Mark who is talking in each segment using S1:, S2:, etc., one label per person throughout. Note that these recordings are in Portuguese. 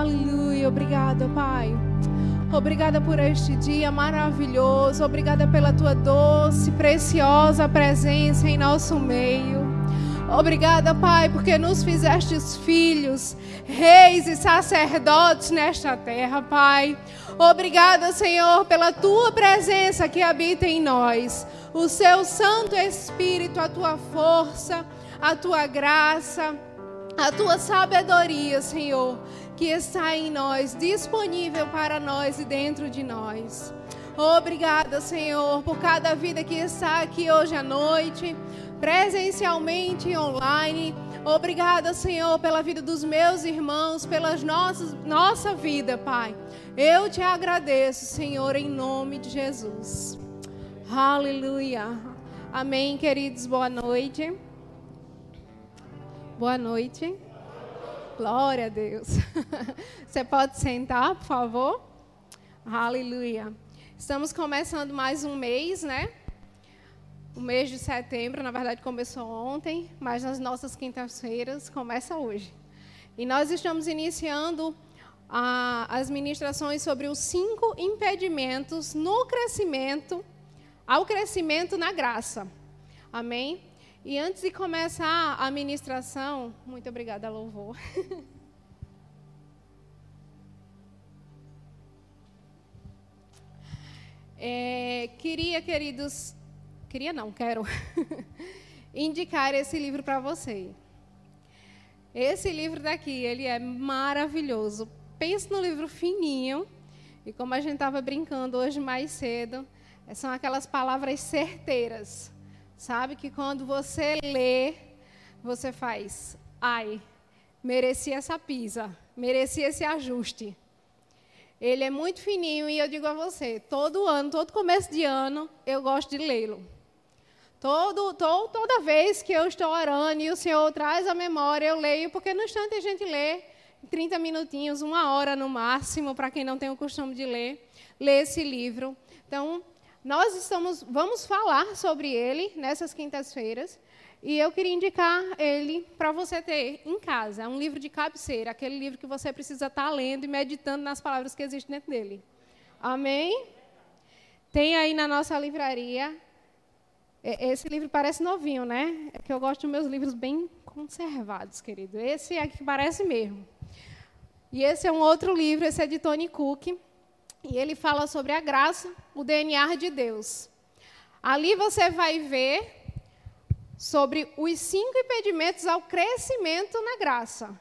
S1: Aleluia. Obrigada, Pai. Obrigada por este dia maravilhoso. Obrigada pela tua doce, preciosa presença em nosso meio. Obrigada, Pai, porque nos fizestes filhos, reis e sacerdotes nesta terra, Pai. Obrigada, Senhor, pela tua presença que habita em nós. O seu Santo Espírito, a tua força, a tua graça, a tua sabedoria, Senhor, que está em nós, disponível para nós e dentro de nós. Obrigada, Senhor, por cada vida que está aqui hoje à noite presencialmente e online. Obrigada, Senhor, pela vida dos meus irmãos, pela nossa vida, Pai. Eu te agradeço, Senhor, em nome de Jesus. Aleluia. Amém, queridos. Boa noite. Boa noite. Glória a Deus. Você pode sentar, por favor? Aleluia. Estamos começando mais um mês, né? O mês de setembro, na verdade, começou ontem, mas nas nossas quintas-feiras começa hoje. E nós estamos iniciando as ministrações sobre os cinco impedimentos no crescimento, ao crescimento na graça. Amém? E antes de começar a ministração, muito obrigada, louvor. É, queria, queridos, Queria não, quero indicar esse livro para você. Esse livro daqui, ele é maravilhoso. Pense no livro fininho. E como a gente estava brincando hoje mais cedo, são aquelas palavras certeiras. Sabe que quando você lê, você faz, ai, merecia essa pisa, merecia esse ajuste. Ele é muito fininho e eu digo a você, todo ano, todo começo de ano, eu gosto de lê-lo. Todo, todo, toda vez que eu estou orando e o Senhor traz a memória, eu leio, porque no instante a gente lê 30 minutinhos, uma hora no máximo, para quem não tem o costume de ler, lê esse livro. Então, nós estamos, vamos falar sobre ele nessas quintas-feiras. E eu queria indicar ele para você ter em casa. É um livro de cabeceira, aquele livro que você precisa estar tá lendo e meditando nas palavras que existem dentro dele. Amém? Tem aí na nossa livraria esse livro parece novinho, né? É que eu gosto dos meus livros bem conservados, querido. Esse é que parece mesmo. E esse é um outro livro, esse é de Tony Cook, e ele fala sobre a graça, o DNA de Deus. Ali você vai ver sobre os cinco impedimentos ao crescimento na graça.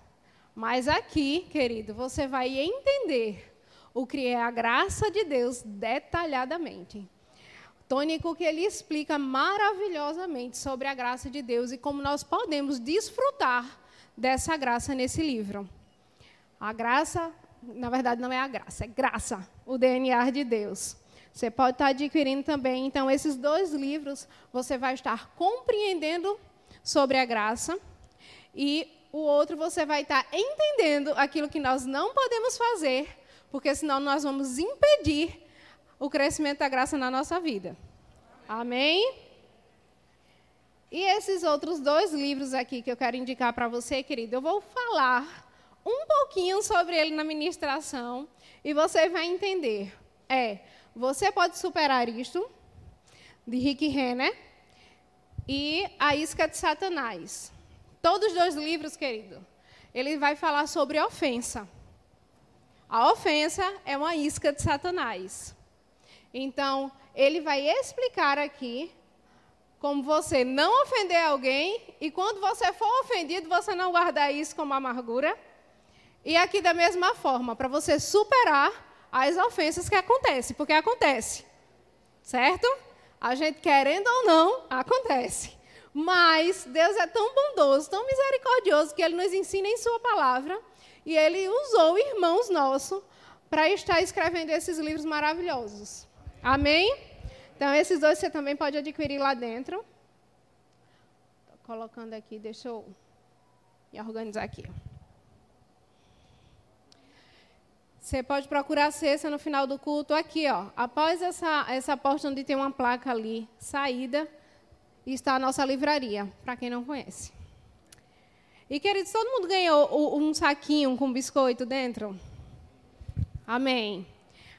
S1: Mas aqui, querido, você vai entender o que é a graça de Deus detalhadamente. Tony Cook ele explica maravilhosamente sobre a graça de Deus e como nós podemos desfrutar dessa graça nesse livro. A graça, na verdade, não é a graça, é graça, o DNA de Deus. Você pode estar adquirindo também, então, esses dois livros, você vai estar compreendendo sobre a graça e o outro você vai estar entendendo aquilo que nós não podemos fazer, porque senão nós vamos impedir o crescimento da graça na nossa vida. Amém? E esses outros dois livros aqui que eu quero indicar para você, querido, eu vou falar um pouquinho sobre ele na ministração e você vai entender. É, você pode superar isto, de Rick Renner, e A Isca de Satanás. Todos os dois livros, querido, ele vai falar sobre ofensa. A ofensa é uma isca de Satanás. Então, ele vai explicar aqui como você não ofender alguém e quando você for ofendido, você não guardar isso como amargura. E aqui da mesma forma, para você superar as ofensas que acontecem, porque acontece. Certo? A gente querendo ou não, acontece. Mas Deus é tão bondoso, tão misericordioso que ele nos ensina em sua palavra e ele usou irmãos nossos para estar escrevendo esses livros maravilhosos. Amém? Então, esses dois você também pode adquirir lá dentro. Estou colocando aqui, deixa eu me organizar aqui. Você pode procurar a cesta no final do culto aqui, ó. Após essa, essa porta onde tem uma placa ali, saída, está a nossa livraria, para quem não conhece. E, queridos, todo mundo ganhou um saquinho com biscoito dentro? Amém.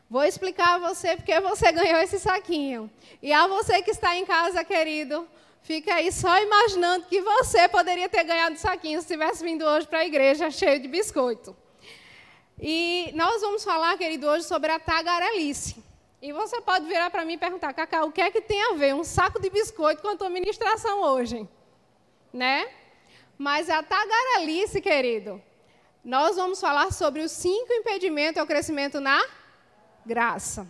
S1: Vou explicar a você porque você ganhou esse saquinho. E a você que está em casa, querido, fica aí só imaginando que você poderia ter ganhado saquinho se tivesse vindo hoje para a igreja cheio de biscoito. E nós vamos falar, querido, hoje sobre a tagarelice. E você pode virar para mim e perguntar, Cacá, o que é que tem a ver um saco de biscoito com a tua ministração hoje? Né? Mas a tagarelice, querido, nós vamos falar sobre os cinco impedimentos ao crescimento na graça.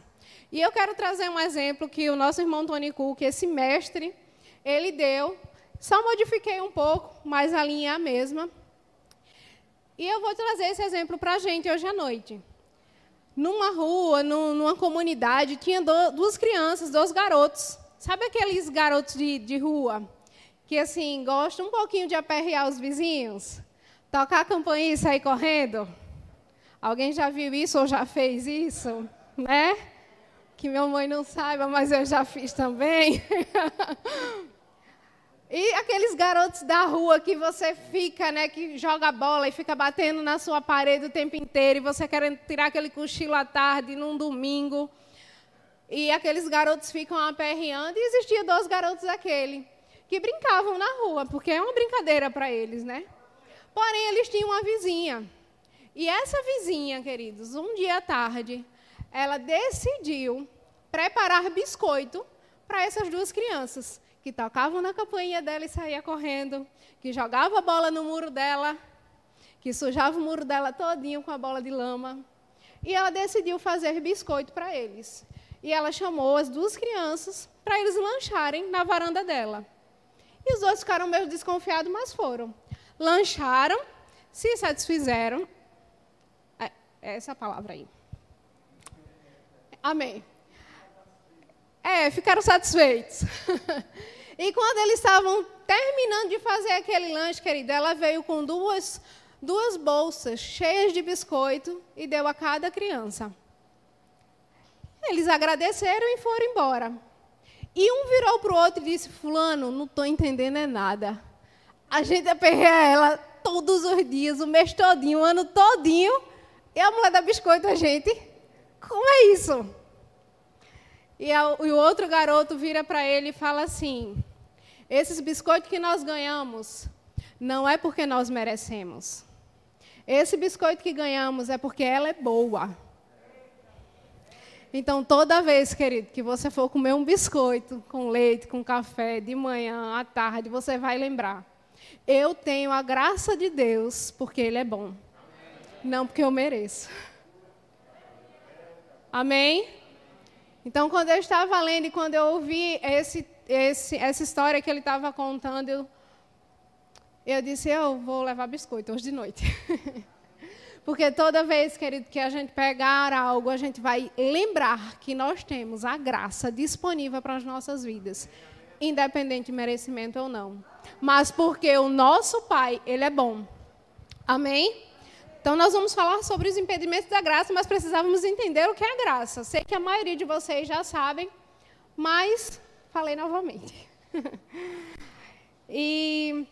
S1: E eu quero trazer um exemplo que o nosso irmão Tony Cook, esse mestre, ele deu. Só modifiquei um pouco, mas a linha é a mesma. E eu vou trazer esse exemplo para a gente hoje à noite. Numa rua, numa comunidade, tinha duas crianças, dois garotos. Sabe aqueles garotos de, de rua que assim gostam um pouquinho de aperrear os vizinhos? Tocar a campainha e sair correndo? Alguém já viu isso ou já fez isso? né? Que minha mãe não saiba, mas eu já fiz também. e aqueles garotos da rua que você fica, né, que joga bola e fica batendo na sua parede o tempo inteiro e você querendo tirar aquele cochilo à tarde num domingo. E aqueles garotos ficam aperreando e existia dois garotos aquele que brincavam na rua, porque é uma brincadeira para eles, né? Porém, eles tinham uma vizinha. E essa vizinha, queridos, um dia à tarde, ela decidiu preparar biscoito para essas duas crianças, que tocavam na campainha dela e saía correndo, que jogava a bola no muro dela, que sujava o muro dela todinho com a bola de lama. E ela decidiu fazer biscoito para eles. E ela chamou as duas crianças para eles lancharem na varanda dela. E os dois ficaram meio desconfiados, mas foram. Lancharam, se satisfizeram. É, essa é a palavra aí. Amém. É, ficaram satisfeitos. e quando eles estavam terminando de fazer aquele lanche, querida, ela veio com duas, duas bolsas cheias de biscoito e deu a cada criança. Eles agradeceram e foram embora. E um virou para o outro e disse: Fulano, não estou entendendo é nada. A gente aperreia ela todos os dias, o mês todinho, o ano todinho. E a mulher da biscoito a gente como é isso? E, a, e o outro garoto vira para ele e fala assim: Esses biscoitos que nós ganhamos não é porque nós merecemos. Esse biscoito que ganhamos é porque ela é boa. Então, toda vez, querido, que você for comer um biscoito com leite, com café, de manhã, à tarde, você vai lembrar. Eu tenho a graça de Deus porque Ele é bom. Não porque eu mereço. Amém? Então, quando eu estava lendo e quando eu ouvi esse, esse, essa história que ele estava contando, eu, eu disse: Eu vou levar biscoito hoje de noite. Porque toda vez, querido, que a gente pegar algo, a gente vai lembrar que nós temos a graça disponível para as nossas vidas, independente de merecimento ou não. Mas porque o nosso Pai, Ele é bom. Amém? Então, nós vamos falar sobre os impedimentos da graça, mas precisávamos entender o que é a graça. Sei que a maioria de vocês já sabem, mas falei novamente. e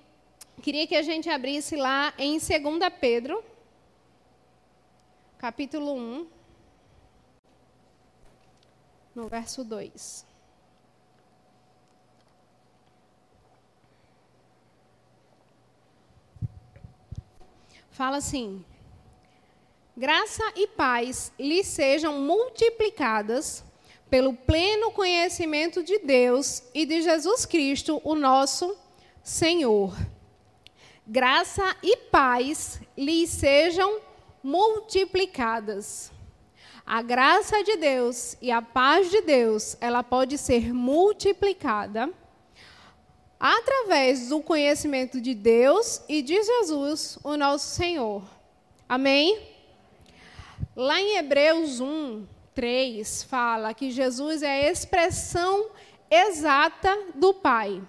S1: queria que a gente abrisse lá em 2 Pedro, capítulo 1, no verso 2. Fala assim: graça e paz lhe sejam multiplicadas pelo pleno conhecimento de Deus e de Jesus Cristo, o nosso Senhor. Graça e paz lhe sejam multiplicadas. A graça de Deus e a paz de Deus, ela pode ser multiplicada através do conhecimento de Deus e de Jesus, o nosso Senhor. Amém? Lá em Hebreus 1, 3, fala que Jesus é a expressão exata do Pai.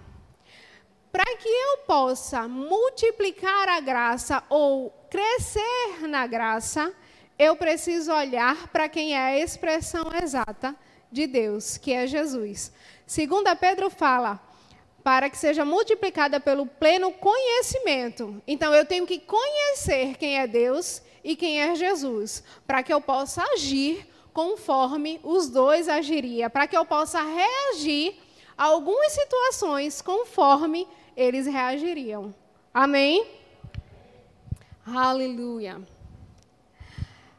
S1: Para que eu possa multiplicar a graça ou crescer na graça, eu preciso olhar para quem é a expressão exata de Deus, que é Jesus. Segunda Pedro fala, para que seja multiplicada pelo pleno conhecimento. Então eu tenho que conhecer quem é Deus e quem é Jesus, para que eu possa agir conforme os dois agiriam, para que eu possa reagir a algumas situações conforme eles reagiriam. Amém? Aleluia.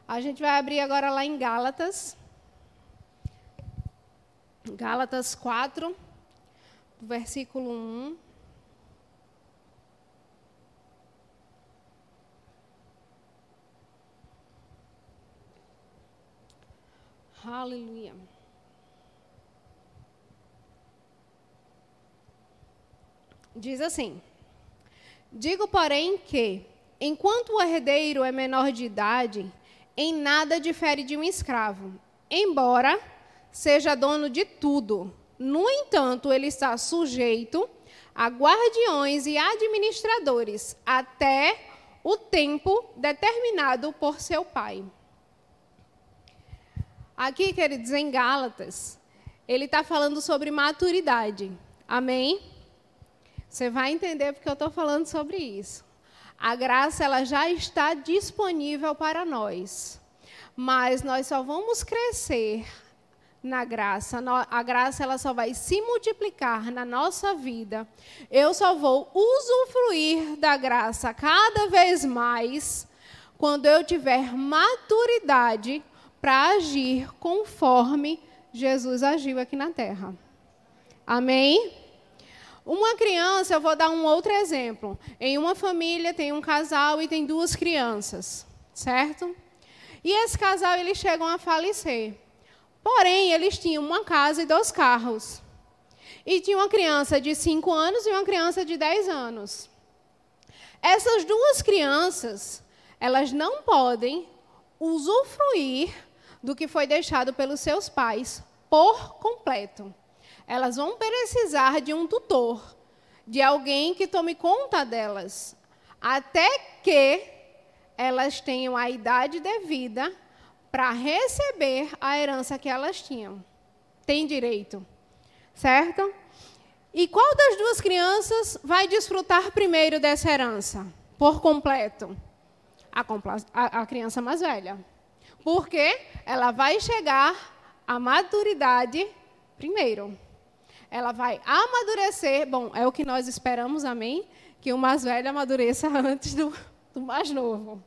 S1: A gente vai abrir agora lá em Gálatas. Gálatas 4, versículo 1. Aleluia. Diz assim: Digo, porém, que, enquanto o herdeiro é menor de idade, em nada difere de um escravo, embora seja dono de tudo. No entanto, ele está sujeito a guardiões e administradores até o tempo determinado por seu pai. Aqui, queridos, em Gálatas, ele está falando sobre maturidade. Amém? Você vai entender porque eu estou falando sobre isso. A graça ela já está disponível para nós, mas nós só vamos crescer na graça. A graça ela só vai se multiplicar na nossa vida. Eu só vou usufruir da graça cada vez mais quando eu tiver maturidade para agir conforme Jesus agiu aqui na terra. Amém? Uma criança, eu vou dar um outro exemplo. Em uma família tem um casal e tem duas crianças, certo? E esse casal eles chegam a falecer. Porém, eles tinham uma casa e dois carros. E tinha uma criança de 5 anos e uma criança de 10 anos. Essas duas crianças, elas não podem usufruir do que foi deixado pelos seus pais por completo elas vão precisar de um tutor, de alguém que tome conta delas, até que elas tenham a idade devida para receber a herança que elas tinham. Tem direito, certo? E qual das duas crianças vai desfrutar primeiro dessa herança, por completo? A, a, a criança mais velha. Porque ela vai chegar à maturidade primeiro ela vai amadurecer. Bom, é o que nós esperamos, amém? Que o mais velho amadureça antes do, do mais novo.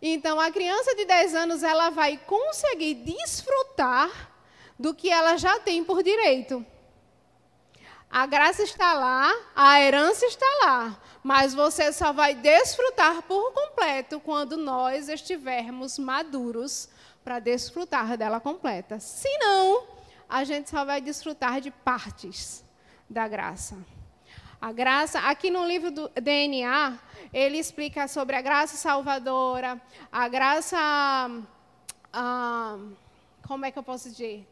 S1: Então, a criança de 10 anos, ela vai conseguir desfrutar do que ela já tem por direito. A graça está lá, a herança está lá, mas você só vai desfrutar por completo quando nós estivermos maduros para desfrutar dela completa. Se não, a gente só vai desfrutar de partes da graça. A graça, aqui no livro do DNA, ele explica sobre a graça salvadora, a graça. Ah, como é que eu posso dizer?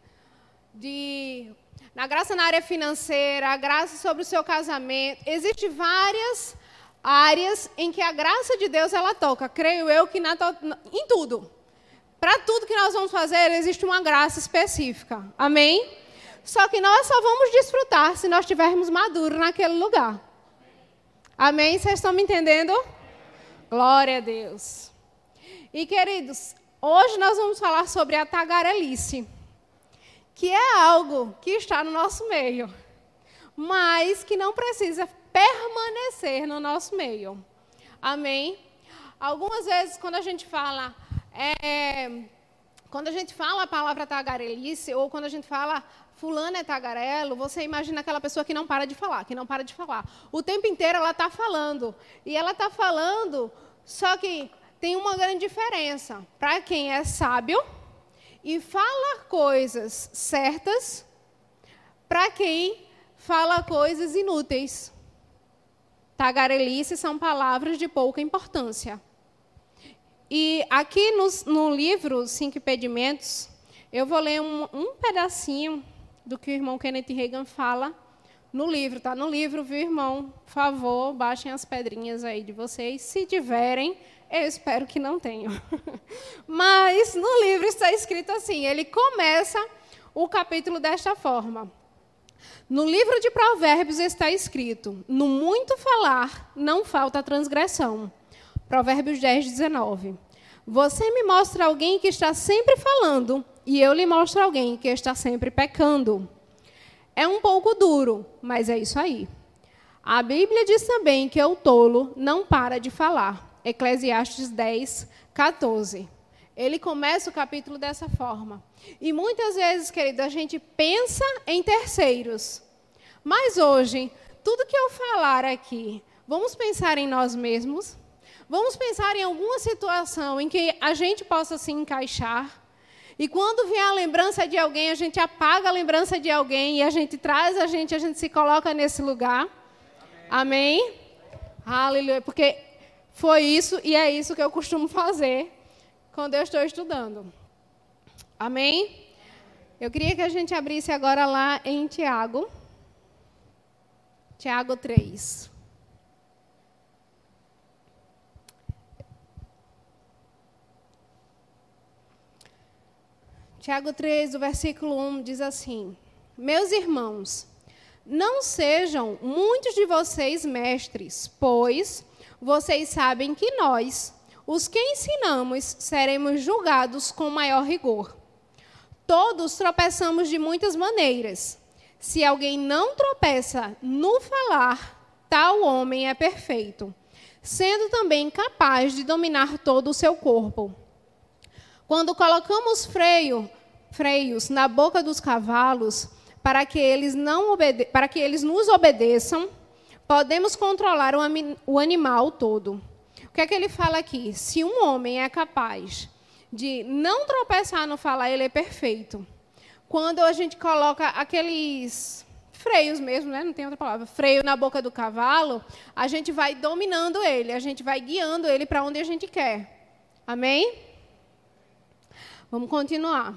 S1: De, na graça na área financeira, a graça sobre o seu casamento. Existem várias áreas em que a graça de Deus ela toca. Creio eu que na, em tudo. Para tudo que nós vamos fazer, existe uma graça específica. Amém? Só que nós só vamos desfrutar se nós estivermos maduros naquele lugar. Amém? Vocês estão me entendendo? Glória a Deus. E queridos, hoje nós vamos falar sobre a tagarelice, que é algo que está no nosso meio, mas que não precisa permanecer no nosso meio. Amém? Algumas vezes, quando a gente fala é, quando a gente fala a palavra tagarelice, ou quando a gente fala fulano é tagarelo, você imagina aquela pessoa que não para de falar, que não para de falar. O tempo inteiro ela está falando. E ela está falando, só que tem uma grande diferença. Para quem é sábio e fala coisas certas, para quem fala coisas inúteis. Tagarelice são palavras de pouca importância. E aqui no, no livro Cinco Impedimentos, eu vou ler um, um pedacinho do que o irmão Kenneth Reagan fala no livro. Está no livro, viu, irmão? Por favor, baixem as pedrinhas aí de vocês. Se tiverem, eu espero que não tenham. Mas no livro está escrito assim: ele começa o capítulo desta forma. No livro de Provérbios está escrito: No muito falar não falta transgressão Provérbios 10, 19. Você me mostra alguém que está sempre falando, e eu lhe mostro alguém que está sempre pecando. É um pouco duro, mas é isso aí. A Bíblia diz também que o tolo não para de falar. Eclesiastes 10, 14. Ele começa o capítulo dessa forma. E muitas vezes, querido, a gente pensa em terceiros. Mas hoje, tudo que eu falar aqui, vamos pensar em nós mesmos? Vamos pensar em alguma situação em que a gente possa se encaixar? E quando vier a lembrança de alguém, a gente apaga a lembrança de alguém e a gente traz a gente, a gente se coloca nesse lugar. Amém? Amém? Aleluia. Porque foi isso e é isso que eu costumo fazer quando eu estou estudando. Amém? Eu queria que a gente abrisse agora lá em Tiago. Tiago 3. Tiago 3, o versículo 1 diz assim: Meus irmãos, não sejam muitos de vocês mestres, pois vocês sabem que nós, os que ensinamos, seremos julgados com maior rigor. Todos tropeçamos de muitas maneiras. Se alguém não tropeça no falar, tal homem é perfeito, sendo também capaz de dominar todo o seu corpo. Quando colocamos freio, freios na boca dos cavalos para que eles não para que eles nos obedeçam, podemos controlar o, animal todo. O que é que ele fala aqui? Se um homem é capaz de não tropeçar no falar, ele é perfeito. Quando a gente coloca aqueles freios mesmo, né? não tem outra palavra, freio na boca do cavalo, a gente vai dominando ele, a gente vai guiando ele para onde a gente quer. Amém? Vamos continuar.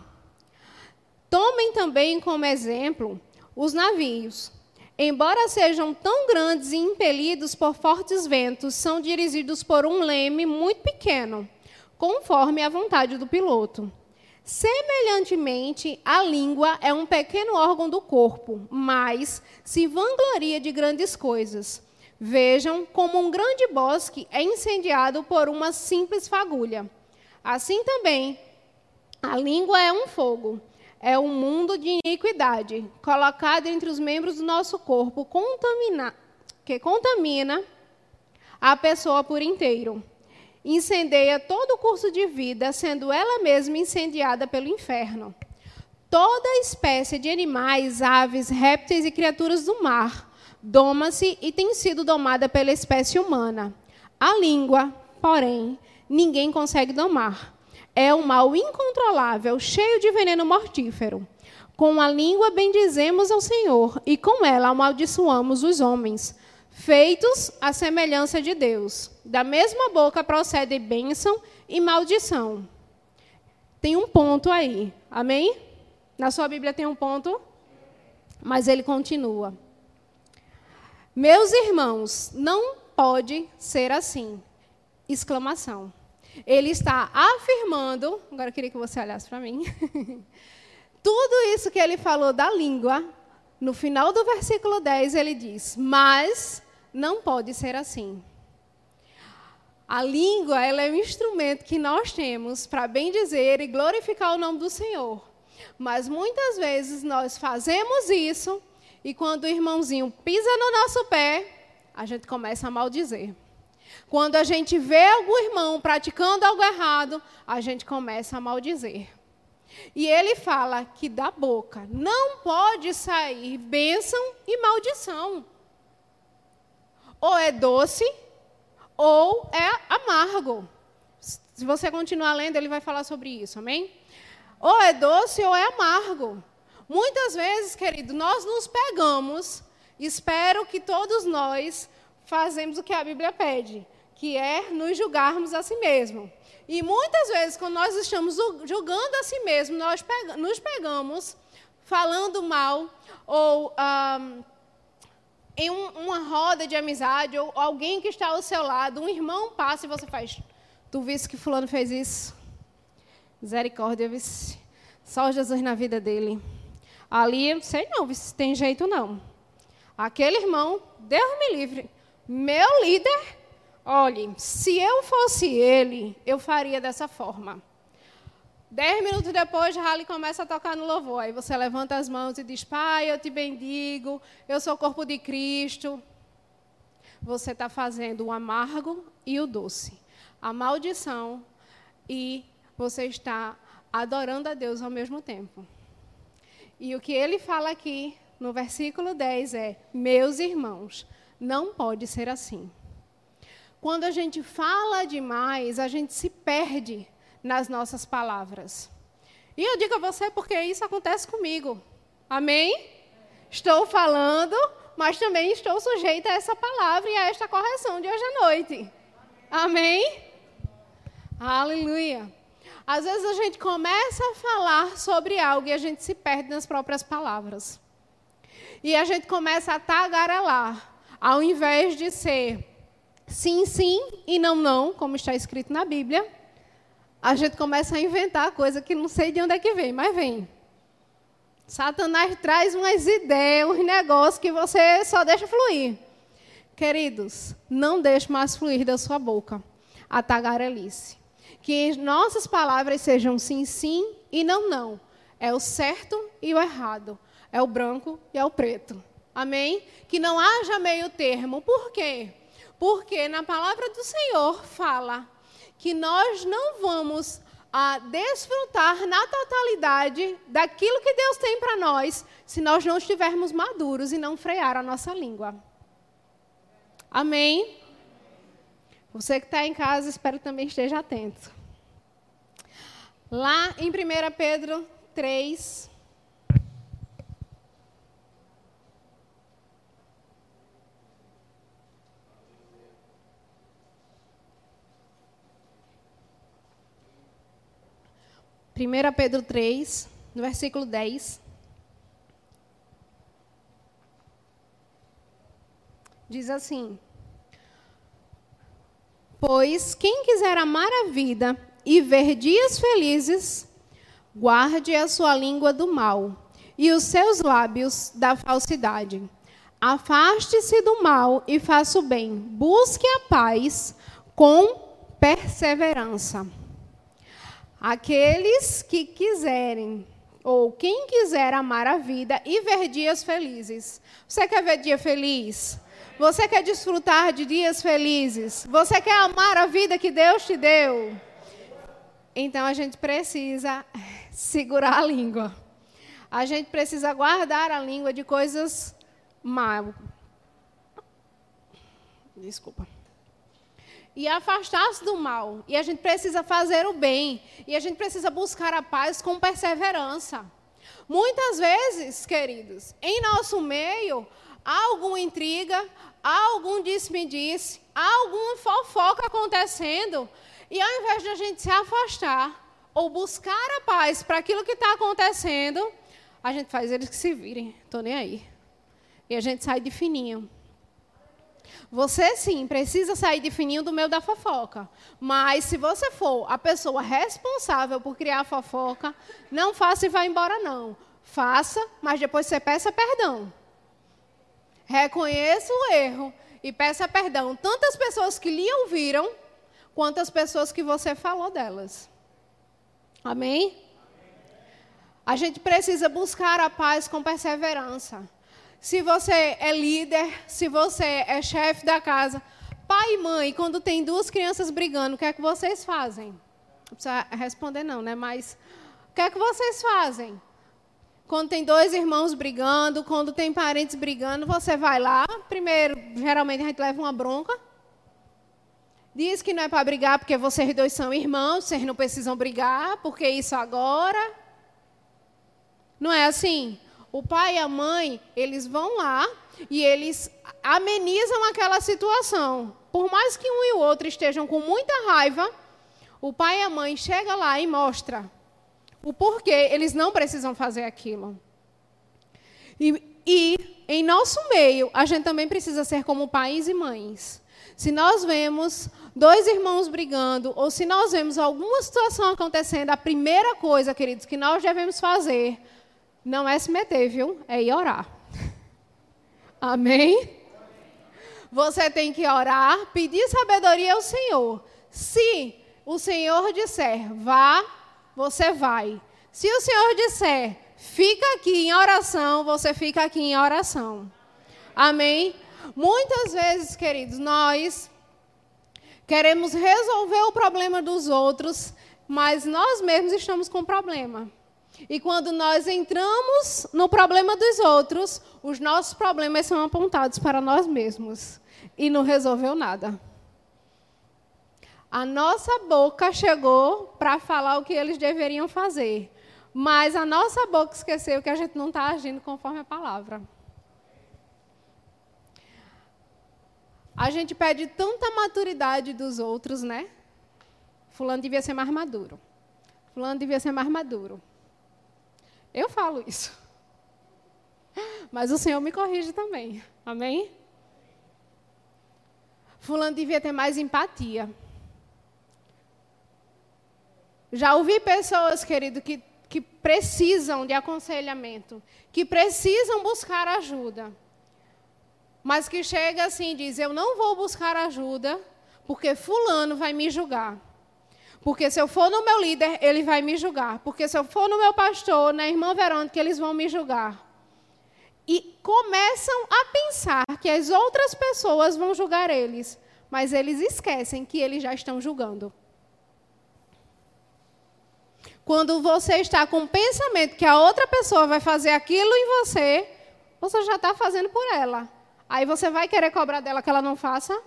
S1: Tomem também como exemplo os navios. Embora sejam tão grandes e impelidos por fortes ventos, são dirigidos por um leme muito pequeno, conforme a vontade do piloto. Semelhantemente, a língua é um pequeno órgão do corpo, mas se vangloria de grandes coisas. Vejam como um grande bosque é incendiado por uma simples fagulha. Assim também, a língua é um fogo, é um mundo de iniquidade, colocado entre os membros do nosso corpo, contamina, que contamina a pessoa por inteiro. Incendeia todo o curso de vida, sendo ela mesma incendiada pelo inferno. Toda espécie de animais, aves, répteis e criaturas do mar doma-se e tem sido domada pela espécie humana. A língua, porém, ninguém consegue domar é um mal incontrolável, cheio de veneno mortífero. Com a língua bendizemos ao Senhor, e com ela amaldiçoamos os homens, feitos à semelhança de Deus. Da mesma boca procede bênção e maldição. Tem um ponto aí, amém? Na sua Bíblia tem um ponto, mas ele continua. Meus irmãos, não pode ser assim! Exclamação. Ele está afirmando, agora eu queria que você olhasse para mim, tudo isso que ele falou da língua, no final do versículo 10 ele diz: Mas não pode ser assim. A língua ela é um instrumento que nós temos para bem dizer e glorificar o nome do Senhor. Mas muitas vezes nós fazemos isso e quando o irmãozinho pisa no nosso pé, a gente começa a maldizer. Quando a gente vê algum irmão praticando algo errado, a gente começa a maldizer. E ele fala que da boca não pode sair bênção e maldição. Ou é doce, ou é amargo. Se você continuar lendo, ele vai falar sobre isso, amém? Ou é doce ou é amargo. Muitas vezes, querido, nós nos pegamos, espero que todos nós fazemos o que a Bíblia pede que é nos julgarmos a si mesmo. E muitas vezes, quando nós estamos julgando a si mesmo, nós nos pegamos falando mal ou um, em um, uma roda de amizade ou alguém que está ao seu lado, um irmão passa e você faz, tu viste que fulano fez isso? Misericórdia, vice. Só Jesus na vida dele. Ali, sei não, se tem jeito não. Aquele irmão, Deus me livre, meu líder Olhe, se eu fosse ele, eu faria dessa forma. Dez minutos depois, Rally começa a tocar no louvor. Aí você levanta as mãos e diz: Pai, eu te bendigo, eu sou o corpo de Cristo. Você está fazendo o amargo e o doce, a maldição, e você está adorando a Deus ao mesmo tempo. E o que ele fala aqui no versículo 10 é: Meus irmãos, não pode ser assim. Quando a gente fala demais, a gente se perde nas nossas palavras. E eu digo a você porque isso acontece comigo. Amém? Estou falando, mas também estou sujeita a essa palavra e a esta correção de hoje à noite. Amém? Aleluia. Às vezes a gente começa a falar sobre algo e a gente se perde nas próprias palavras. E a gente começa a tagarelar, ao invés de ser sim, sim e não, não, como está escrito na Bíblia, a gente começa a inventar coisa que não sei de onde é que vem, mas vem. Satanás traz umas ideias, uns negócios que você só deixa fluir. Queridos, não deixe mais fluir da sua boca a tagarelice. Que nossas palavras sejam sim, sim e não, não. É o certo e o errado. É o branco e é o preto. Amém? Que não haja meio termo. Por quê? Porque na palavra do Senhor fala que nós não vamos a desfrutar na totalidade daquilo que Deus tem para nós se nós não estivermos maduros e não frear a nossa língua. Amém? Você que está em casa, espero que também esteja atento. Lá em 1 Pedro 3, 1 Pedro 3, no versículo 10. Diz assim: Pois quem quiser amar a vida e ver dias felizes, guarde a sua língua do mal e os seus lábios da falsidade. Afaste-se do mal e faça o bem. Busque a paz com perseverança. Aqueles que quiserem, ou quem quiser amar a vida e ver dias felizes. Você quer ver dia feliz? Você quer desfrutar de dias felizes? Você quer amar a vida que Deus te deu? Então a gente precisa segurar a língua. A gente precisa guardar a língua de coisas mal. Desculpa e afastar-se do mal. E a gente precisa fazer o bem. E a gente precisa buscar a paz com perseverança. Muitas vezes, queridos, em nosso meio, há alguma intriga, há algum disse-me-disse, há alguma fofoca acontecendo. E ao invés de a gente se afastar ou buscar a paz para aquilo que está acontecendo, a gente faz eles que se virem. Estou nem aí. E a gente sai de fininho. Você sim precisa sair de fininho do meio da fofoca. Mas se você for a pessoa responsável por criar a fofoca, não faça e vá embora não. Faça, mas depois você peça perdão. Reconheça o erro e peça perdão. Tantas pessoas que lhe ouviram, quanto as pessoas que você falou delas. Amém? A gente precisa buscar a paz com perseverança se você é líder, se você é chefe da casa, pai e mãe, quando tem duas crianças brigando, o que é que vocês fazem? Não precisa responder não, né? Mas o que é que vocês fazem? Quando tem dois irmãos brigando, quando tem parentes brigando, você vai lá, primeiro, geralmente a gente leva uma bronca. Diz que não é para brigar porque vocês dois são irmãos, vocês não precisam brigar, porque isso agora. Não é assim? O pai e a mãe, eles vão lá e eles amenizam aquela situação. Por mais que um e o outro estejam com muita raiva, o pai e a mãe chega lá e mostra o porquê eles não precisam fazer aquilo. E, e em nosso meio, a gente também precisa ser como pais e mães. Se nós vemos dois irmãos brigando, ou se nós vemos alguma situação acontecendo, a primeira coisa, queridos, que nós devemos fazer não é se meter, viu? É ir orar. Amém? você tem que orar, pedir sabedoria ao Senhor. Se o Senhor disser, vá, você vai. Se o Senhor disser, fica aqui em oração, você fica aqui em oração. Amém? Muitas vezes, queridos, nós queremos resolver o problema dos outros, mas nós mesmos estamos com problema. E quando nós entramos no problema dos outros, os nossos problemas são apontados para nós mesmos e não resolveu nada. A nossa boca chegou para falar o que eles deveriam fazer, mas a nossa boca esqueceu que a gente não está agindo conforme a palavra. A gente pede tanta maturidade dos outros, né? Fulano devia ser mais maduro. Fulano devia ser mais maduro. Eu falo isso. Mas o Senhor me corrige também. Amém? Fulano devia ter mais empatia. Já ouvi pessoas, querido, que, que precisam de aconselhamento, que precisam buscar ajuda mas que chega assim e diz: Eu não vou buscar ajuda, porque Fulano vai me julgar. Porque se eu for no meu líder, ele vai me julgar. Porque se eu for no meu pastor, na irmã Verônica, eles vão me julgar. E começam a pensar que as outras pessoas vão julgar eles, mas eles esquecem que eles já estão julgando. Quando você está com o pensamento que a outra pessoa vai fazer aquilo em você, você já está fazendo por ela. Aí você vai querer cobrar dela que ela não faça?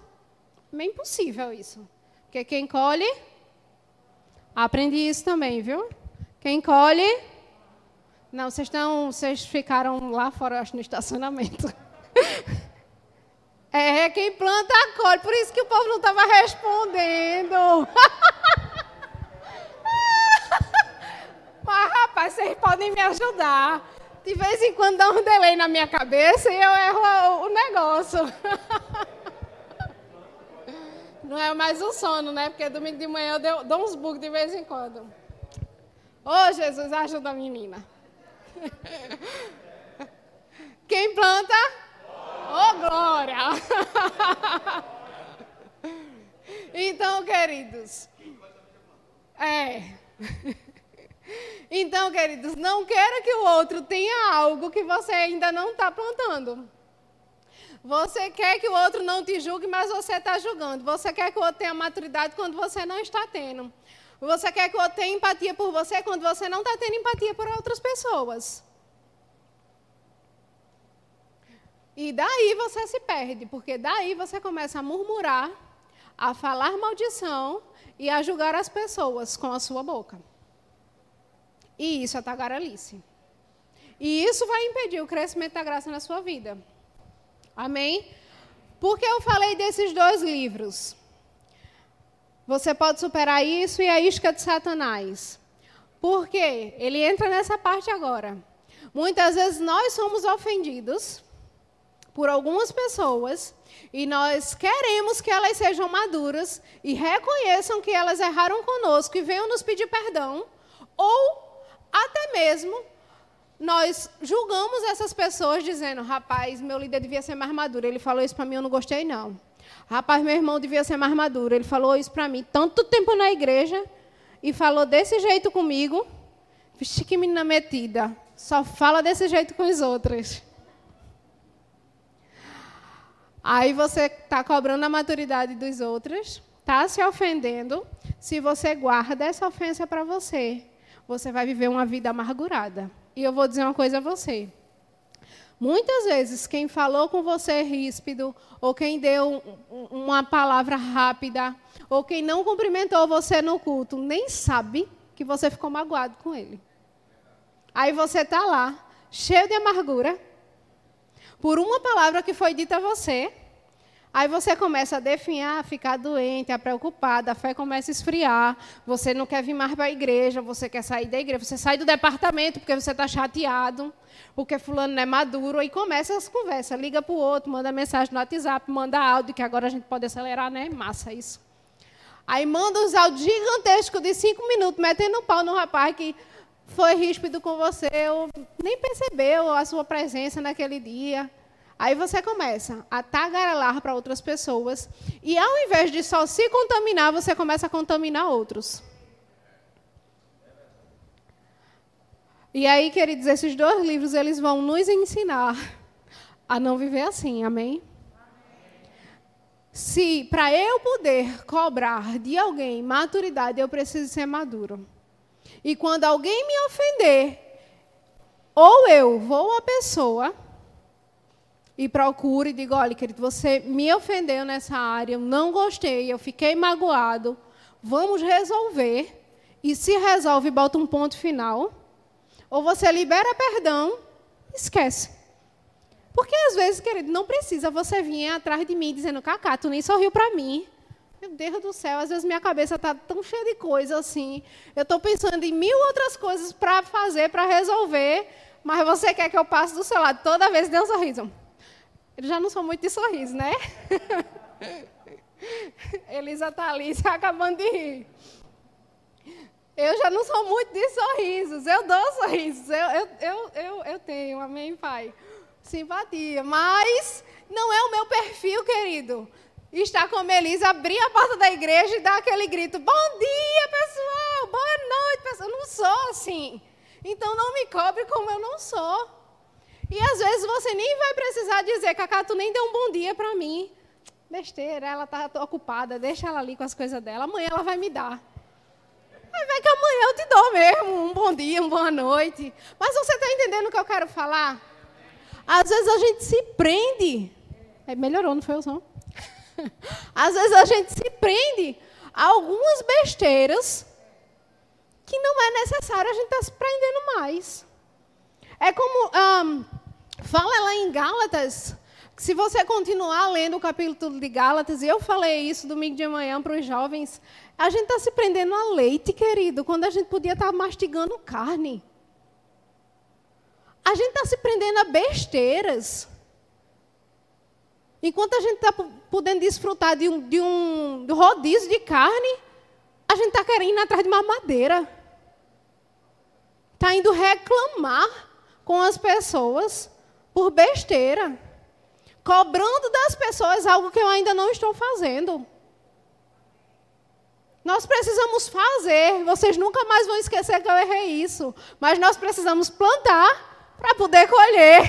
S1: É impossível isso. Porque quem colhe. Aprendi isso também, viu? Quem colhe. Não, vocês estão. Vocês ficaram lá fora, acho, no estacionamento. É, quem planta, colhe. Por isso que o povo não estava respondendo. Mas, rapaz, vocês podem me ajudar. De vez em quando dá um delay na minha cabeça e eu erro o negócio. Não é mais o sono, né? Porque domingo de manhã eu dou uns bugs de vez em quando. Ô oh, Jesus, ajuda a menina. Quem planta? Ô oh, glória! então, queridos. É. Então, queridos, não queira que o outro tenha algo que você ainda não está plantando. Você quer que o outro não te julgue, mas você está julgando. Você quer que o outro tenha maturidade quando você não está tendo. Você quer que o outro tenha empatia por você quando você não está tendo empatia por outras pessoas. E daí você se perde, porque daí você começa a murmurar, a falar maldição e a julgar as pessoas com a sua boca. E isso é tagarelice. E isso vai impedir o crescimento da graça na sua vida. Amém? Por que eu falei desses dois livros? Você pode superar isso e a isca de Satanás. Por quê? Ele entra nessa parte agora. Muitas vezes nós somos ofendidos por algumas pessoas e nós queremos que elas sejam maduras e reconheçam que elas erraram conosco e venham nos pedir perdão, ou até mesmo nós julgamos essas pessoas dizendo: rapaz, meu líder devia ser mais maduro. Ele falou isso para mim, eu não gostei, não. Rapaz, meu irmão devia ser mais maduro. Ele falou isso para mim tanto tempo na igreja e falou desse jeito comigo. Vixe, que menina metida. Só fala desse jeito com os outros. Aí você está cobrando a maturidade dos outros, está se ofendendo. Se você guarda essa ofensa para você, você vai viver uma vida amargurada. E eu vou dizer uma coisa a você. Muitas vezes, quem falou com você ríspido, ou quem deu uma palavra rápida, ou quem não cumprimentou você no culto, nem sabe que você ficou magoado com ele. Aí você está lá, cheio de amargura, por uma palavra que foi dita a você, Aí você começa a definhar, a ficar doente, a preocupada, a fé começa a esfriar, você não quer vir mais para a igreja, você quer sair da igreja, você sai do departamento porque você está chateado, porque fulano não é maduro, aí começa as conversas, liga para o outro, manda mensagem no WhatsApp, manda áudio, que agora a gente pode acelerar, né? Massa isso. Aí manda uns áudios gigantescos de cinco minutos, metendo um pau no rapaz que foi ríspido com você, ou nem percebeu a sua presença naquele dia. Aí você começa a tagarelar para outras pessoas e ao invés de só se contaminar, você começa a contaminar outros. E aí, queridos, esses dois livros eles vão nos ensinar a não viver assim, amém? Se para eu poder cobrar de alguém maturidade, eu preciso ser maduro. E quando alguém me ofender, ou eu vou à pessoa e procuro e digo: olha, querido, você me ofendeu nessa área, eu não gostei, eu fiquei magoado, vamos resolver. E se resolve, bota um ponto final. Ou você libera perdão, esquece. Porque às vezes, querido, não precisa você vir atrás de mim dizendo, Cacá, tu nem sorriu para mim. Meu Deus do céu, às vezes minha cabeça está tão cheia de coisa assim. Eu estou pensando em mil outras coisas para fazer, para resolver, mas você quer que eu passe do seu lado toda vez dê um sorriso. Eles já não são muito de sorriso, né? Elisa está ali se acabando de rir. Eu já não sou muito de sorrisos. Eu dou sorrisos. Eu, eu, eu, eu, eu tenho, amém, Pai? Simpatia. Mas não é o meu perfil, querido. Estar com Elisa, abrir a porta da igreja e dar aquele grito: Bom dia, pessoal! Boa noite, pessoal. Eu não sou assim. Então não me cobre como eu não sou. E às vezes você nem vai precisar dizer, Cacá, tu nem deu um bom dia para mim. Besteira, ela está ocupada, deixa ela ali com as coisas dela. Amanhã ela vai me dar. Aí vai que amanhã eu te dou mesmo um bom dia, uma boa noite. Mas você está entendendo o que eu quero falar? Às vezes a gente se prende. É, melhorou, não foi o som? Às vezes a gente se prende a algumas besteiras que não é necessário a gente estar tá se prendendo mais. É como um, fala lá em Gálatas, se você continuar lendo o capítulo de Gálatas, e eu falei isso domingo de manhã para os jovens, a gente está se prendendo a leite, querido, quando a gente podia estar tá mastigando carne. A gente está se prendendo a besteiras. Enquanto a gente está podendo desfrutar de um, de um rodízio de carne, a gente está querendo ir atrás de uma madeira. Está indo reclamar com as pessoas por besteira. Cobrando das pessoas algo que eu ainda não estou fazendo. Nós precisamos fazer. Vocês nunca mais vão esquecer que eu errei isso. Mas nós precisamos plantar para poder colher.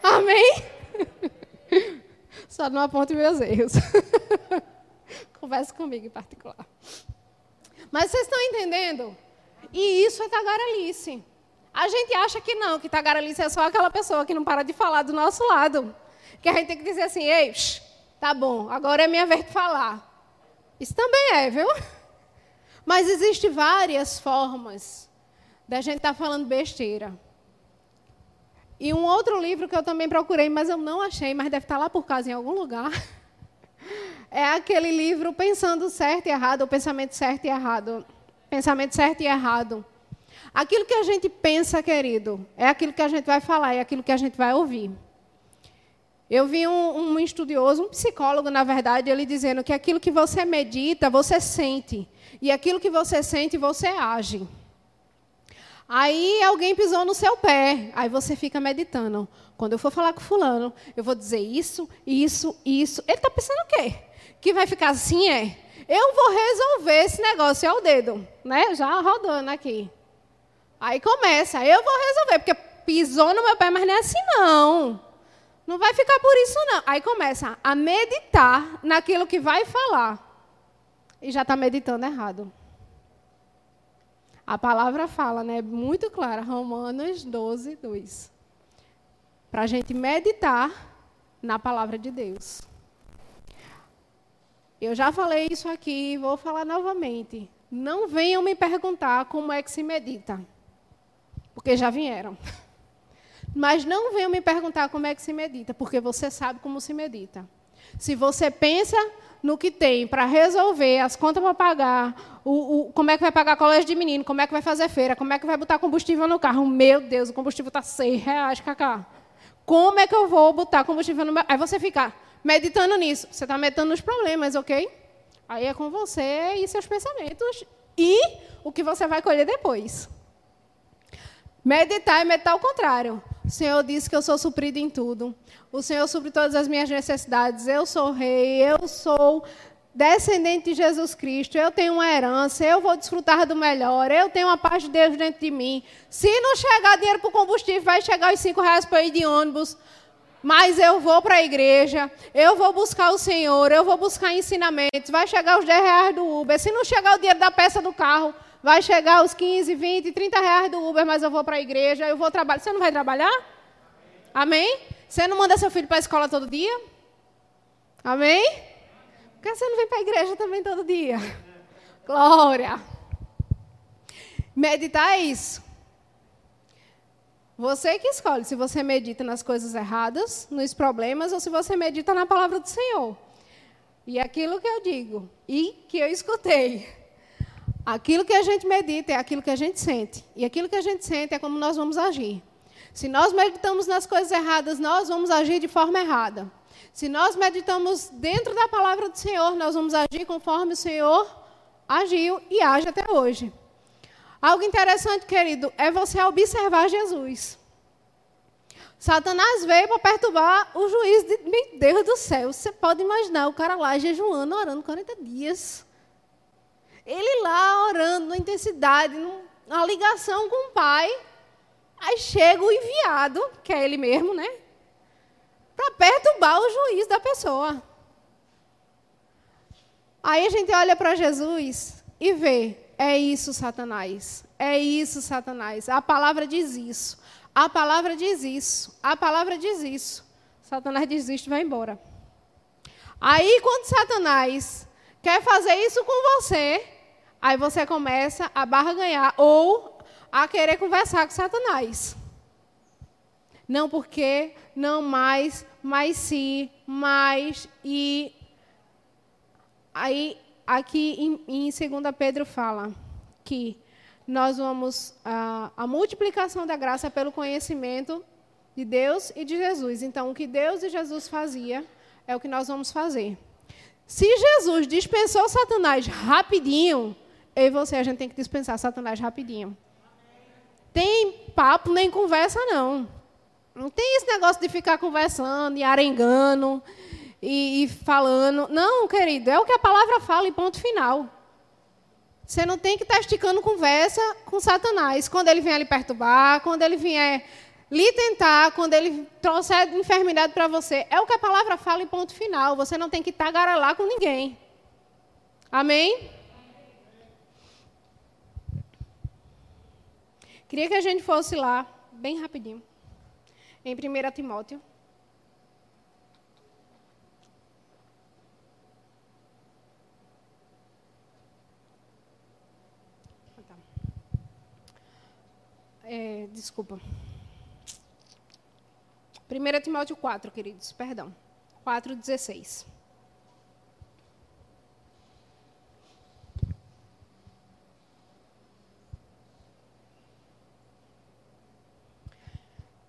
S1: Amém? Só não aponte meus erros. Converse comigo em particular. Mas vocês estão entendendo? E isso é tagarelice. A gente acha que não, que tagarelice é só aquela pessoa que não para de falar do nosso lado. Que a gente tem que dizer assim, ei, tá bom, agora é minha vez de falar. Isso também é, viu? Mas existem várias formas da gente estar tá falando besteira. E um outro livro que eu também procurei, mas eu não achei, mas deve estar tá lá por casa em algum lugar, é aquele livro Pensando Certo e Errado, ou Pensamento Certo e Errado. Pensamento certo e errado. Aquilo que a gente pensa, querido, é aquilo que a gente vai falar, é aquilo que a gente vai ouvir. Eu vi um, um, estudioso, um psicólogo, na verdade, ele dizendo que aquilo que você medita, você sente. E aquilo que você sente, você age. Aí alguém pisou no seu pé, aí você fica meditando. Quando eu for falar com fulano, eu vou dizer isso, isso, isso. Ele está pensando o quê? Que vai ficar assim, é? Eu vou resolver esse negócio, é o dedo, né? Já rodando aqui. Aí começa, eu vou resolver, porque pisou no meu pé, mas não é assim não. Não vai ficar por isso, não. Aí começa a meditar naquilo que vai falar. E já está meditando errado. A palavra fala, né? Muito clara, Romanos 12, 2. Para a gente meditar na palavra de Deus. Eu já falei isso aqui, vou falar novamente. Não venham me perguntar como é que se medita. Porque já vieram. Mas não venham me perguntar como é que se medita, porque você sabe como se medita. Se você pensa no que tem para resolver, as contas para pagar, o, o, como é que vai pagar colégio de menino, como é que vai fazer feira, como é que vai botar combustível no carro. Meu Deus, o combustível está seis reais, Cacá. Como é que eu vou botar combustível no meu... Aí você fica meditando nisso. Você está meditando nos problemas, ok? Aí é com você e seus pensamentos e o que você vai colher depois. Meditar é meditar ao contrário. O Senhor disse que eu sou suprido em tudo. O Senhor supre todas as minhas necessidades. Eu sou rei, eu sou descendente de Jesus Cristo, eu tenho uma herança, eu vou desfrutar do melhor, eu tenho a paz de Deus dentro de mim. Se não chegar dinheiro para o combustível, vai chegar os cinco reais para ir de ônibus. Mas eu vou para a igreja, eu vou buscar o Senhor, eu vou buscar ensinamentos, vai chegar os 10 reais do Uber. Se não chegar o dinheiro da peça do carro, vai chegar os 15, 20, 30 reais do Uber, mas eu vou para a igreja, eu vou trabalhar. Você não vai trabalhar? Amém? Você não manda seu filho para a escola todo dia? Amém? Por que você não vem para a igreja também todo dia? Glória! Meditar é isso. Você que escolhe se você medita nas coisas erradas, nos problemas, ou se você medita na palavra do Senhor. E aquilo que eu digo, e que eu escutei. Aquilo que a gente medita é aquilo que a gente sente. E aquilo que a gente sente é como nós vamos agir. Se nós meditamos nas coisas erradas, nós vamos agir de forma errada. Se nós meditamos dentro da palavra do Senhor, nós vamos agir conforme o Senhor agiu e age até hoje. Algo interessante, querido, é você observar Jesus. Satanás veio para perturbar o juiz de Deus do céu. Você pode imaginar o cara lá jejuando, orando 40 dias. Ele lá orando na intensidade, na ligação com o pai. Aí chega o enviado, que é ele mesmo, né? para perturbar o juiz da pessoa. Aí a gente olha para Jesus e vê, é isso, Satanás. É isso, Satanás. A palavra diz isso. A palavra diz isso. A palavra diz isso. Satanás desiste e vai embora. Aí, quando Satanás quer fazer isso com você, aí você começa a barganhar ou a querer conversar com Satanás. Não porque, não mais, mas se, mais e. Aí, aqui em, em 2 Pedro fala que nós vamos. A, a multiplicação da graça pelo conhecimento de Deus e de Jesus. Então, o que Deus e Jesus fazia é o que nós vamos fazer. Se Jesus dispensou Satanás rapidinho, eu e você, a gente tem que dispensar Satanás rapidinho. Tem papo nem conversa, não. Não tem esse negócio de ficar conversando e arengando e, e falando. Não, querido, é o que a palavra fala e ponto final. Você não tem que estar esticando conversa com Satanás. Quando ele vier lhe perturbar, quando ele vier lhe tentar, quando ele trouxer enfermidade para você. É o que a palavra fala e ponto final. Você não tem que tagarelar com ninguém. Amém? Queria que a gente fosse lá, bem rapidinho em 1 Timóteo. Ah, tá. É, desculpa. 1 Timóteo 4, queridos, perdão. 4,16.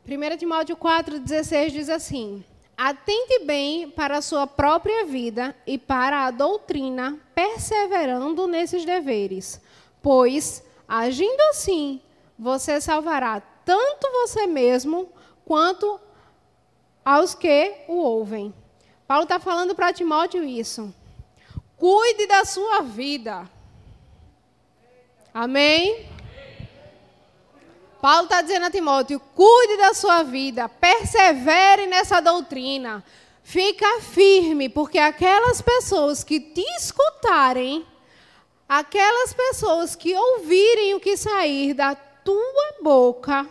S1: 1 Timóteo 4,16 diz assim: Atente bem para a sua própria vida e para a doutrina, perseverando nesses deveres, pois, agindo assim, você salvará tanto você mesmo quanto aos que o ouvem. Paulo está falando para Timóteo isso. Cuide da sua vida. Amém? Paulo está dizendo a Timóteo: cuide da sua vida, persevere nessa doutrina, fica firme, porque aquelas pessoas que te escutarem, aquelas pessoas que ouvirem o que sair da tua boca,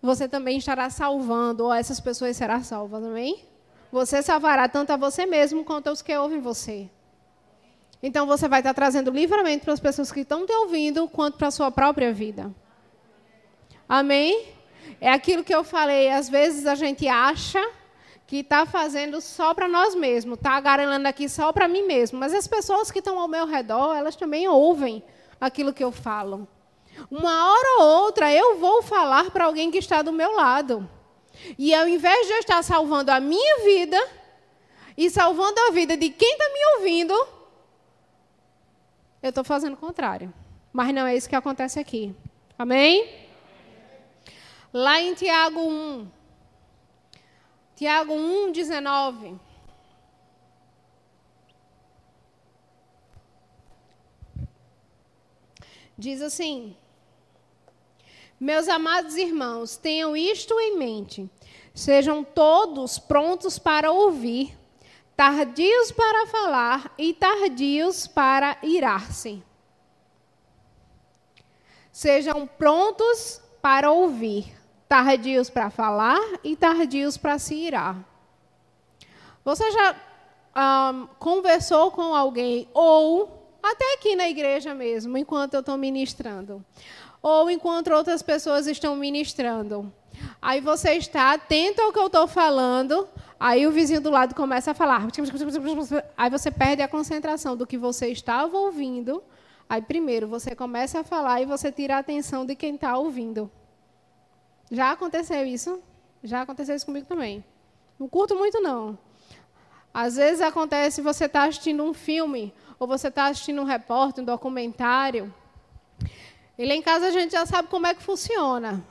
S1: você também estará salvando, ou essas pessoas serão salvas, amém? Você salvará tanto a você mesmo quanto aos que ouvem você. Então você vai estar trazendo livramento para as pessoas que estão te ouvindo, quanto para a sua própria vida. Amém? É aquilo que eu falei, às vezes a gente acha que está fazendo só para nós mesmos, está agarelando aqui só para mim mesmo. Mas as pessoas que estão ao meu redor, elas também ouvem aquilo que eu falo. Uma hora ou outra eu vou falar para alguém que está do meu lado. E ao invés de eu estar salvando a minha vida e salvando a vida de quem está me ouvindo, eu estou fazendo o contrário. Mas não é isso que acontece aqui. Amém? Lá em Tiago 1. Tiago 1, 19. Diz assim: Meus amados irmãos, tenham isto em mente. Sejam todos prontos para ouvir, tardios para falar e tardios para irar-se. Sejam prontos para ouvir, tardios para falar e tardios para se irar. Você já conversou com alguém, ou até aqui na igreja mesmo, enquanto eu estou ministrando, ou enquanto outras pessoas estão ministrando. Aí você está atento ao que eu estou falando, aí o vizinho do lado começa a falar. Aí você perde a concentração do que você estava ouvindo. Aí primeiro você começa a falar e você tira a atenção de quem está ouvindo. Já aconteceu isso? Já aconteceu isso comigo também. Não curto muito, não. Às vezes acontece você está assistindo um filme, ou você está assistindo um repórter, um documentário. E lá em casa a gente já sabe como é que funciona.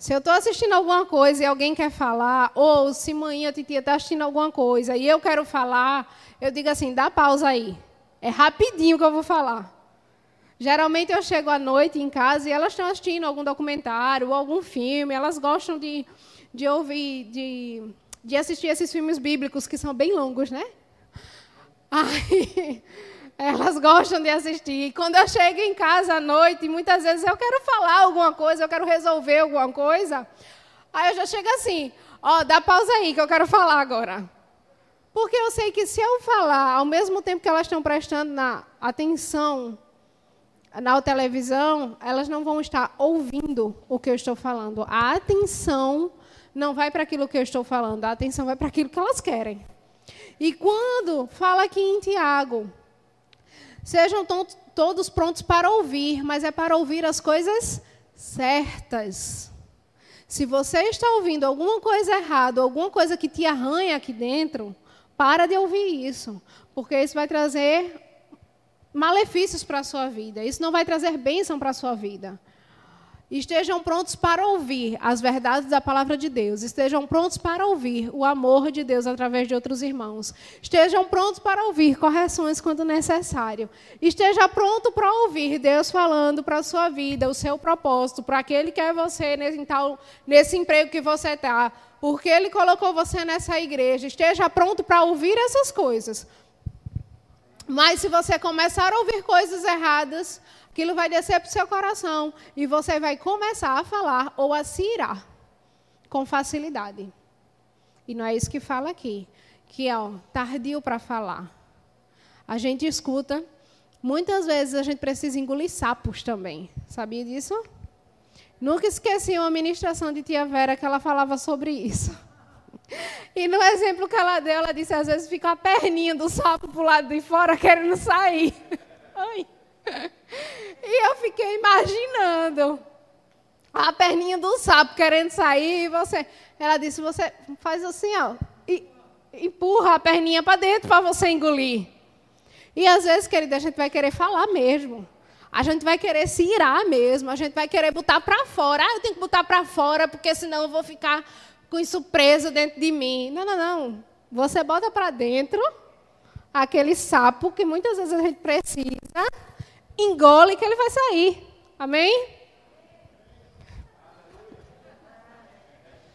S1: Se eu estou assistindo alguma coisa e alguém quer falar, ou se mãe ou titia está assistindo alguma coisa e eu quero falar, eu digo assim, dá pausa aí. É rapidinho que eu vou falar. Geralmente eu chego à noite em casa e elas estão assistindo algum documentário ou algum filme, elas gostam de, de ouvir, de, de assistir esses filmes bíblicos que são bem longos, né? Aí, elas gostam de assistir. E quando eu chego em casa à noite, muitas vezes eu quero falar alguma coisa, eu quero resolver alguma coisa. Aí eu já chego assim, ó, dá pausa aí que eu quero falar agora. Porque eu sei que se eu falar ao mesmo tempo que elas estão prestando na atenção na televisão, elas não vão estar ouvindo o que eu estou falando. A atenção não vai para aquilo que eu estou falando, a atenção vai para aquilo que elas querem. E quando fala aqui em Tiago, sejam todos prontos para ouvir, mas é para ouvir as coisas certas. Se você está ouvindo alguma coisa errada, alguma coisa que te arranha aqui dentro, para de ouvir isso, porque isso vai trazer malefícios para a sua vida. Isso não vai trazer bênção para a sua vida. Estejam prontos para ouvir as verdades da palavra de Deus. Estejam prontos para ouvir o amor de Deus através de outros irmãos. Estejam prontos para ouvir correções quando necessário. Esteja pronto para ouvir Deus falando para a sua vida, o seu propósito, para que é você nesse, tal, nesse emprego que você está. Porque Ele colocou você nessa igreja. Esteja pronto para ouvir essas coisas. Mas se você começar a ouvir coisas erradas, aquilo vai descer para o seu coração e você vai começar a falar ou a se irar com facilidade. E não é isso que fala aqui, que é ó, tardio para falar. A gente escuta, muitas vezes a gente precisa engolir sapos também. Sabia disso? Nunca esqueci uma ministração de tia Vera que ela falava sobre isso. E no exemplo que ela deu, ela disse: às vezes fica a perninha do sapo para o lado de fora querendo sair. Ai. E eu fiquei imaginando a perninha do sapo querendo sair. E você, ela disse: você faz assim, ó, e empurra a perninha para dentro para você engolir. E às vezes, querida, a gente vai querer falar mesmo. A gente vai querer se irar mesmo. A gente vai querer botar para fora. Ah, eu tenho que botar para fora porque senão eu vou ficar com isso preso dentro de mim. Não, não, não. Você bota para dentro aquele sapo que muitas vezes a gente precisa, engole que ele vai sair. Amém?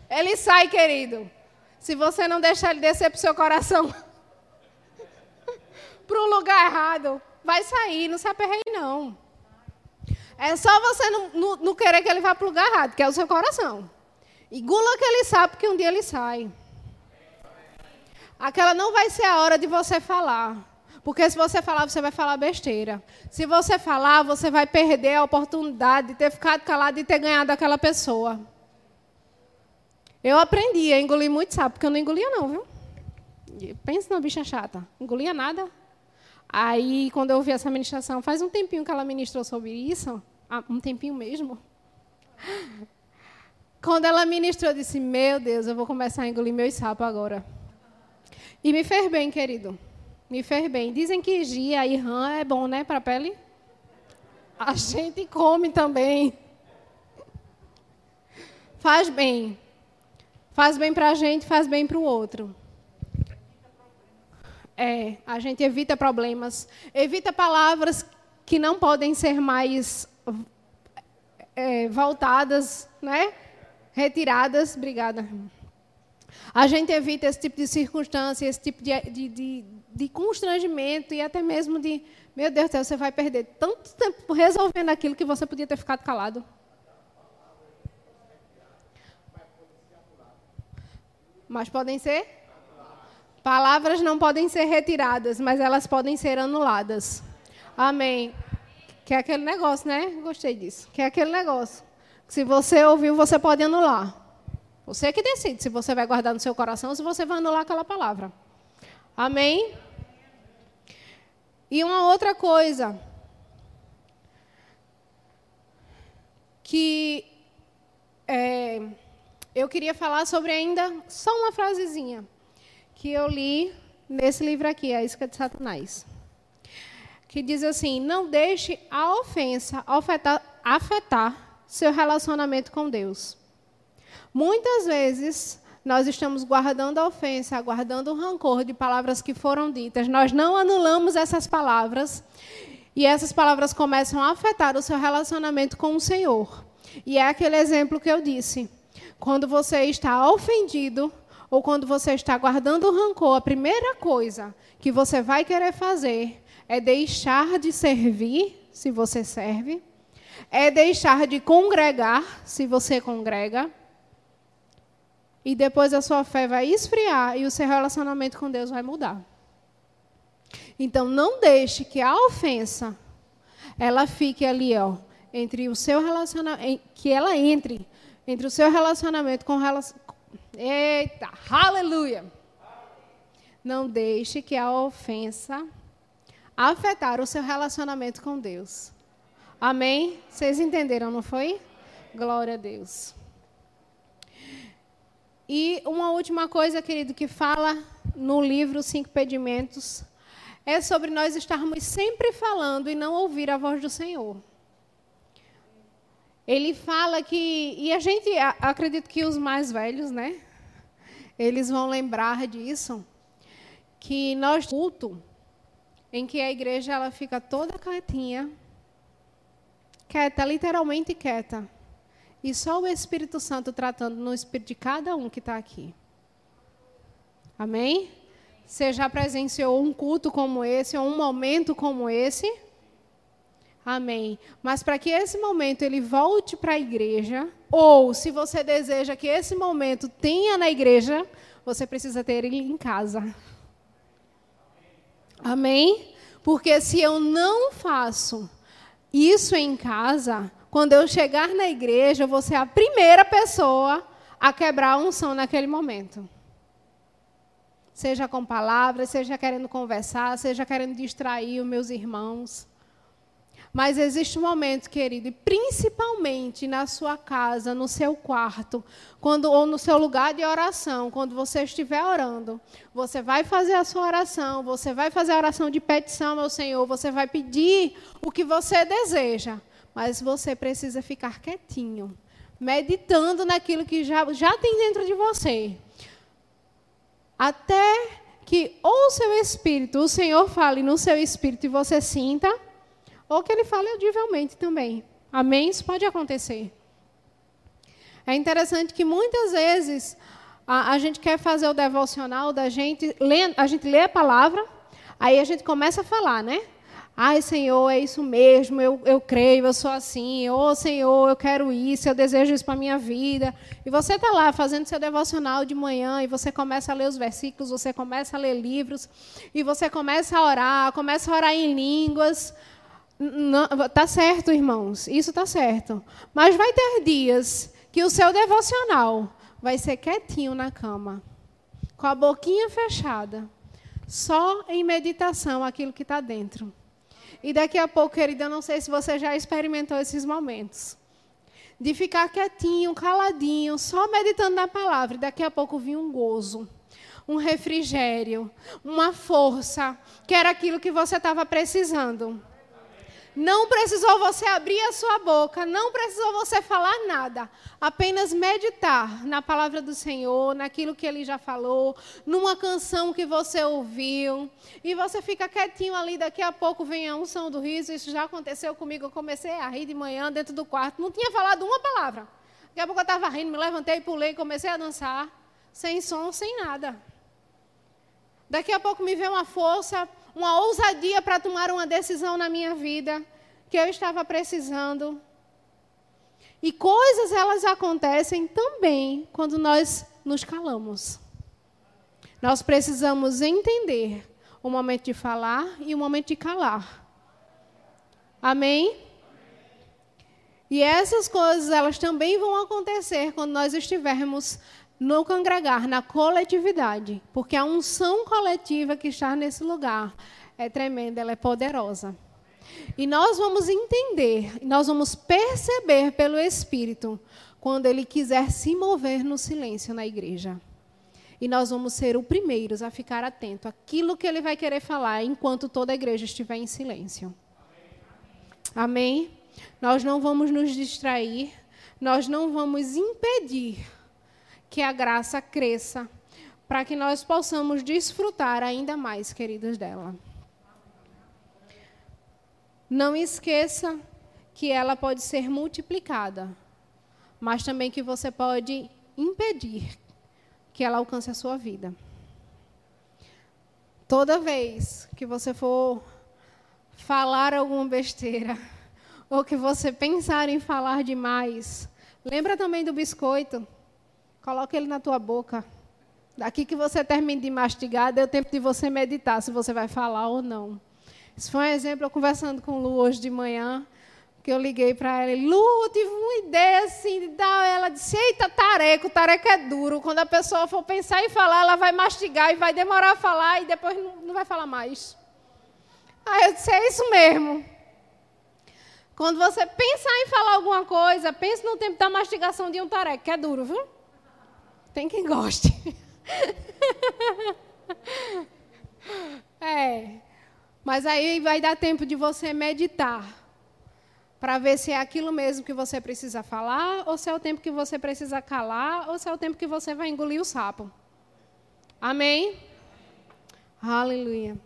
S1: Ele sai, querido. Se você não deixar ele descer para o seu coração para um lugar errado, vai sair, não se aperreie, não. É só você não, não, não querer que ele vá para o lugar errado, que é o seu coração. Engula que ele sabe que um dia ele sai. Aquela não vai ser a hora de você falar. Porque se você falar, você vai falar besteira. Se você falar, você vai perder a oportunidade de ter ficado calado e ter ganhado aquela pessoa. Eu aprendi a engolir muito sapo, porque eu não engolia não, viu? Pensa na bicha chata. Engolia nada. Aí, quando eu ouvi essa ministração, faz um tempinho que ela ministrou sobre isso, ah, um tempinho mesmo. Quando ela ministrou, eu disse: Meu Deus, eu vou começar a engolir meus sapos agora. E me fez bem, querido. Me fez bem. Dizem que gia e rã é bom, né, para pele? A gente come também. faz bem. Faz bem para a gente, faz bem para o outro. É, a gente evita problemas, evita palavras que não podem ser mais é, voltadas, né? Retiradas. Obrigada. A gente evita esse tipo de circunstância, esse tipo de, de, de, de constrangimento e até mesmo de, meu Deus do céu, você vai perder tanto tempo resolvendo aquilo que você podia ter ficado calado. Mas podem ser? Palavras não podem ser retiradas, mas elas podem ser anuladas. Amém. Que é aquele negócio, né? Gostei disso. Que é aquele negócio. Se você ouviu, você pode anular. Você que decide se você vai guardar no seu coração ou se você vai anular aquela palavra. Amém? E uma outra coisa que é, eu queria falar sobre ainda só uma frasezinha que eu li nesse livro aqui, A Isca de Satanás. Que diz assim: Não deixe a ofensa afetar, afetar seu relacionamento com Deus. Muitas vezes nós estamos guardando a ofensa, guardando o rancor de palavras que foram ditas. Nós não anulamos essas palavras e essas palavras começam a afetar o seu relacionamento com o Senhor. E é aquele exemplo que eu disse. Quando você está ofendido ou quando você está guardando rancor, a primeira coisa que você vai querer fazer é deixar de servir, se você serve, é deixar de congregar, se você congrega, e depois a sua fé vai esfriar e o seu relacionamento com Deus vai mudar. Então não deixe que a ofensa ela fique ali, ó, entre o seu relacionamento, que ela entre entre o seu relacionamento com relação... Eita, aleluia! Não deixe que a ofensa afetar o seu relacionamento com Deus. Amém? Vocês entenderam, não foi? Glória a Deus. E uma última coisa, querido, que fala no livro Cinco Pedimentos é sobre nós estarmos sempre falando e não ouvir a voz do Senhor. Ele fala que, e a gente, acredito que os mais velhos, né? Eles vão lembrar disso, que nós culto em que a igreja ela fica toda quietinha, quieta, literalmente quieta, e só o Espírito Santo tratando no espírito de cada um que está aqui. Amém? Você já presenciou um culto como esse, ou um momento como esse? Amém. Mas para que esse momento ele volte para a igreja, ou se você deseja que esse momento tenha na igreja, você precisa ter ele em casa. Amém? Porque se eu não faço isso em casa, quando eu chegar na igreja, eu vou ser a primeira pessoa a quebrar a unção naquele momento. Seja com palavras, seja querendo conversar, seja querendo distrair os meus irmãos. Mas existe um momento, querido, e principalmente na sua casa, no seu quarto, quando ou no seu lugar de oração, quando você estiver orando, você vai fazer a sua oração, você vai fazer a oração de petição ao Senhor, você vai pedir o que você deseja, mas você precisa ficar quietinho, meditando naquilo que já, já tem dentro de você. Até que ou o seu espírito, o Senhor fale no seu espírito e você sinta, ou que ele fale audivelmente também. Amém? Isso pode acontecer. É interessante que muitas vezes a, a gente quer fazer o devocional da gente, lê, a gente lê a palavra, aí a gente começa a falar, né? Ai, Senhor, é isso mesmo, eu, eu creio, eu sou assim. Ô, oh, Senhor, eu quero isso, eu desejo isso para minha vida. E você está lá fazendo seu devocional de manhã e você começa a ler os versículos, você começa a ler livros, e você começa a orar, começa a orar em línguas. Tá certo, irmãos, isso tá certo. Mas vai ter dias que o seu devocional vai ser quietinho na cama, com a boquinha fechada, só em meditação aquilo que está dentro. E daqui a pouco, querida, eu não sei se você já experimentou esses momentos. De ficar quietinho, caladinho, só meditando na palavra. E daqui a pouco vir um gozo, um refrigério, uma força, que era aquilo que você estava precisando. Não precisou você abrir a sua boca, não precisou você falar nada. Apenas meditar na palavra do Senhor, naquilo que ele já falou, numa canção que você ouviu. E você fica quietinho ali, daqui a pouco vem a unção do riso. Isso já aconteceu comigo. Eu comecei a rir de manhã dentro do quarto, não tinha falado uma palavra. Daqui a pouco eu estava rindo, me levantei, pulei, comecei a dançar, sem som, sem nada. Daqui a pouco me veio uma força uma ousadia para tomar uma decisão na minha vida que eu estava precisando. E coisas elas acontecem também quando nós nos calamos. Nós precisamos entender o momento de falar e o momento de calar. Amém? E essas coisas elas também vão acontecer quando nós estivermos no congregar, na coletividade, porque a unção coletiva que está nesse lugar é tremenda, ela é poderosa. E nós vamos entender, nós vamos perceber pelo Espírito quando ele quiser se mover no silêncio na igreja. E nós vamos ser os primeiros a ficar atento àquilo que ele vai querer falar enquanto toda a igreja estiver em silêncio. Amém? Nós não vamos nos distrair, nós não vamos impedir que a graça cresça, para que nós possamos desfrutar ainda mais, queridos, dela. Não esqueça que ela pode ser multiplicada, mas também que você pode impedir que ela alcance a sua vida. Toda vez que você for falar alguma besteira, ou que você pensar em falar demais, lembra também do biscoito. Coloque ele na tua boca. Daqui que você termine de mastigar, deu tempo de você meditar se você vai falar ou não. Isso foi um exemplo, eu conversando com Lu hoje de manhã, que eu liguei para ela. Lu, tive uma ideia assim de dar. Ela disse: Eita, tareco, tareco é duro. Quando a pessoa for pensar em falar, ela vai mastigar e vai demorar a falar e depois não, não vai falar mais. Aí eu disse: É isso mesmo. Quando você pensar em falar alguma coisa, pense no tempo da mastigação de um tareco, que é duro, viu? Tem quem goste. é. Mas aí vai dar tempo de você meditar. Para ver se é aquilo mesmo que você precisa falar, ou se é o tempo que você precisa calar, ou se é o tempo que você vai engolir o sapo. Amém? Aleluia.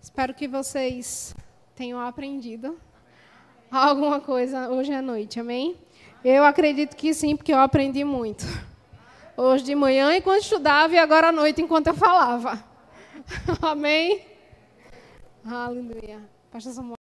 S1: Espero que vocês tenham aprendido alguma coisa hoje à noite. Amém? Eu acredito que sim, porque eu aprendi muito. Hoje de manhã enquanto estudava e agora à noite enquanto eu falava. Amém? Aleluia. Pastor Samuel.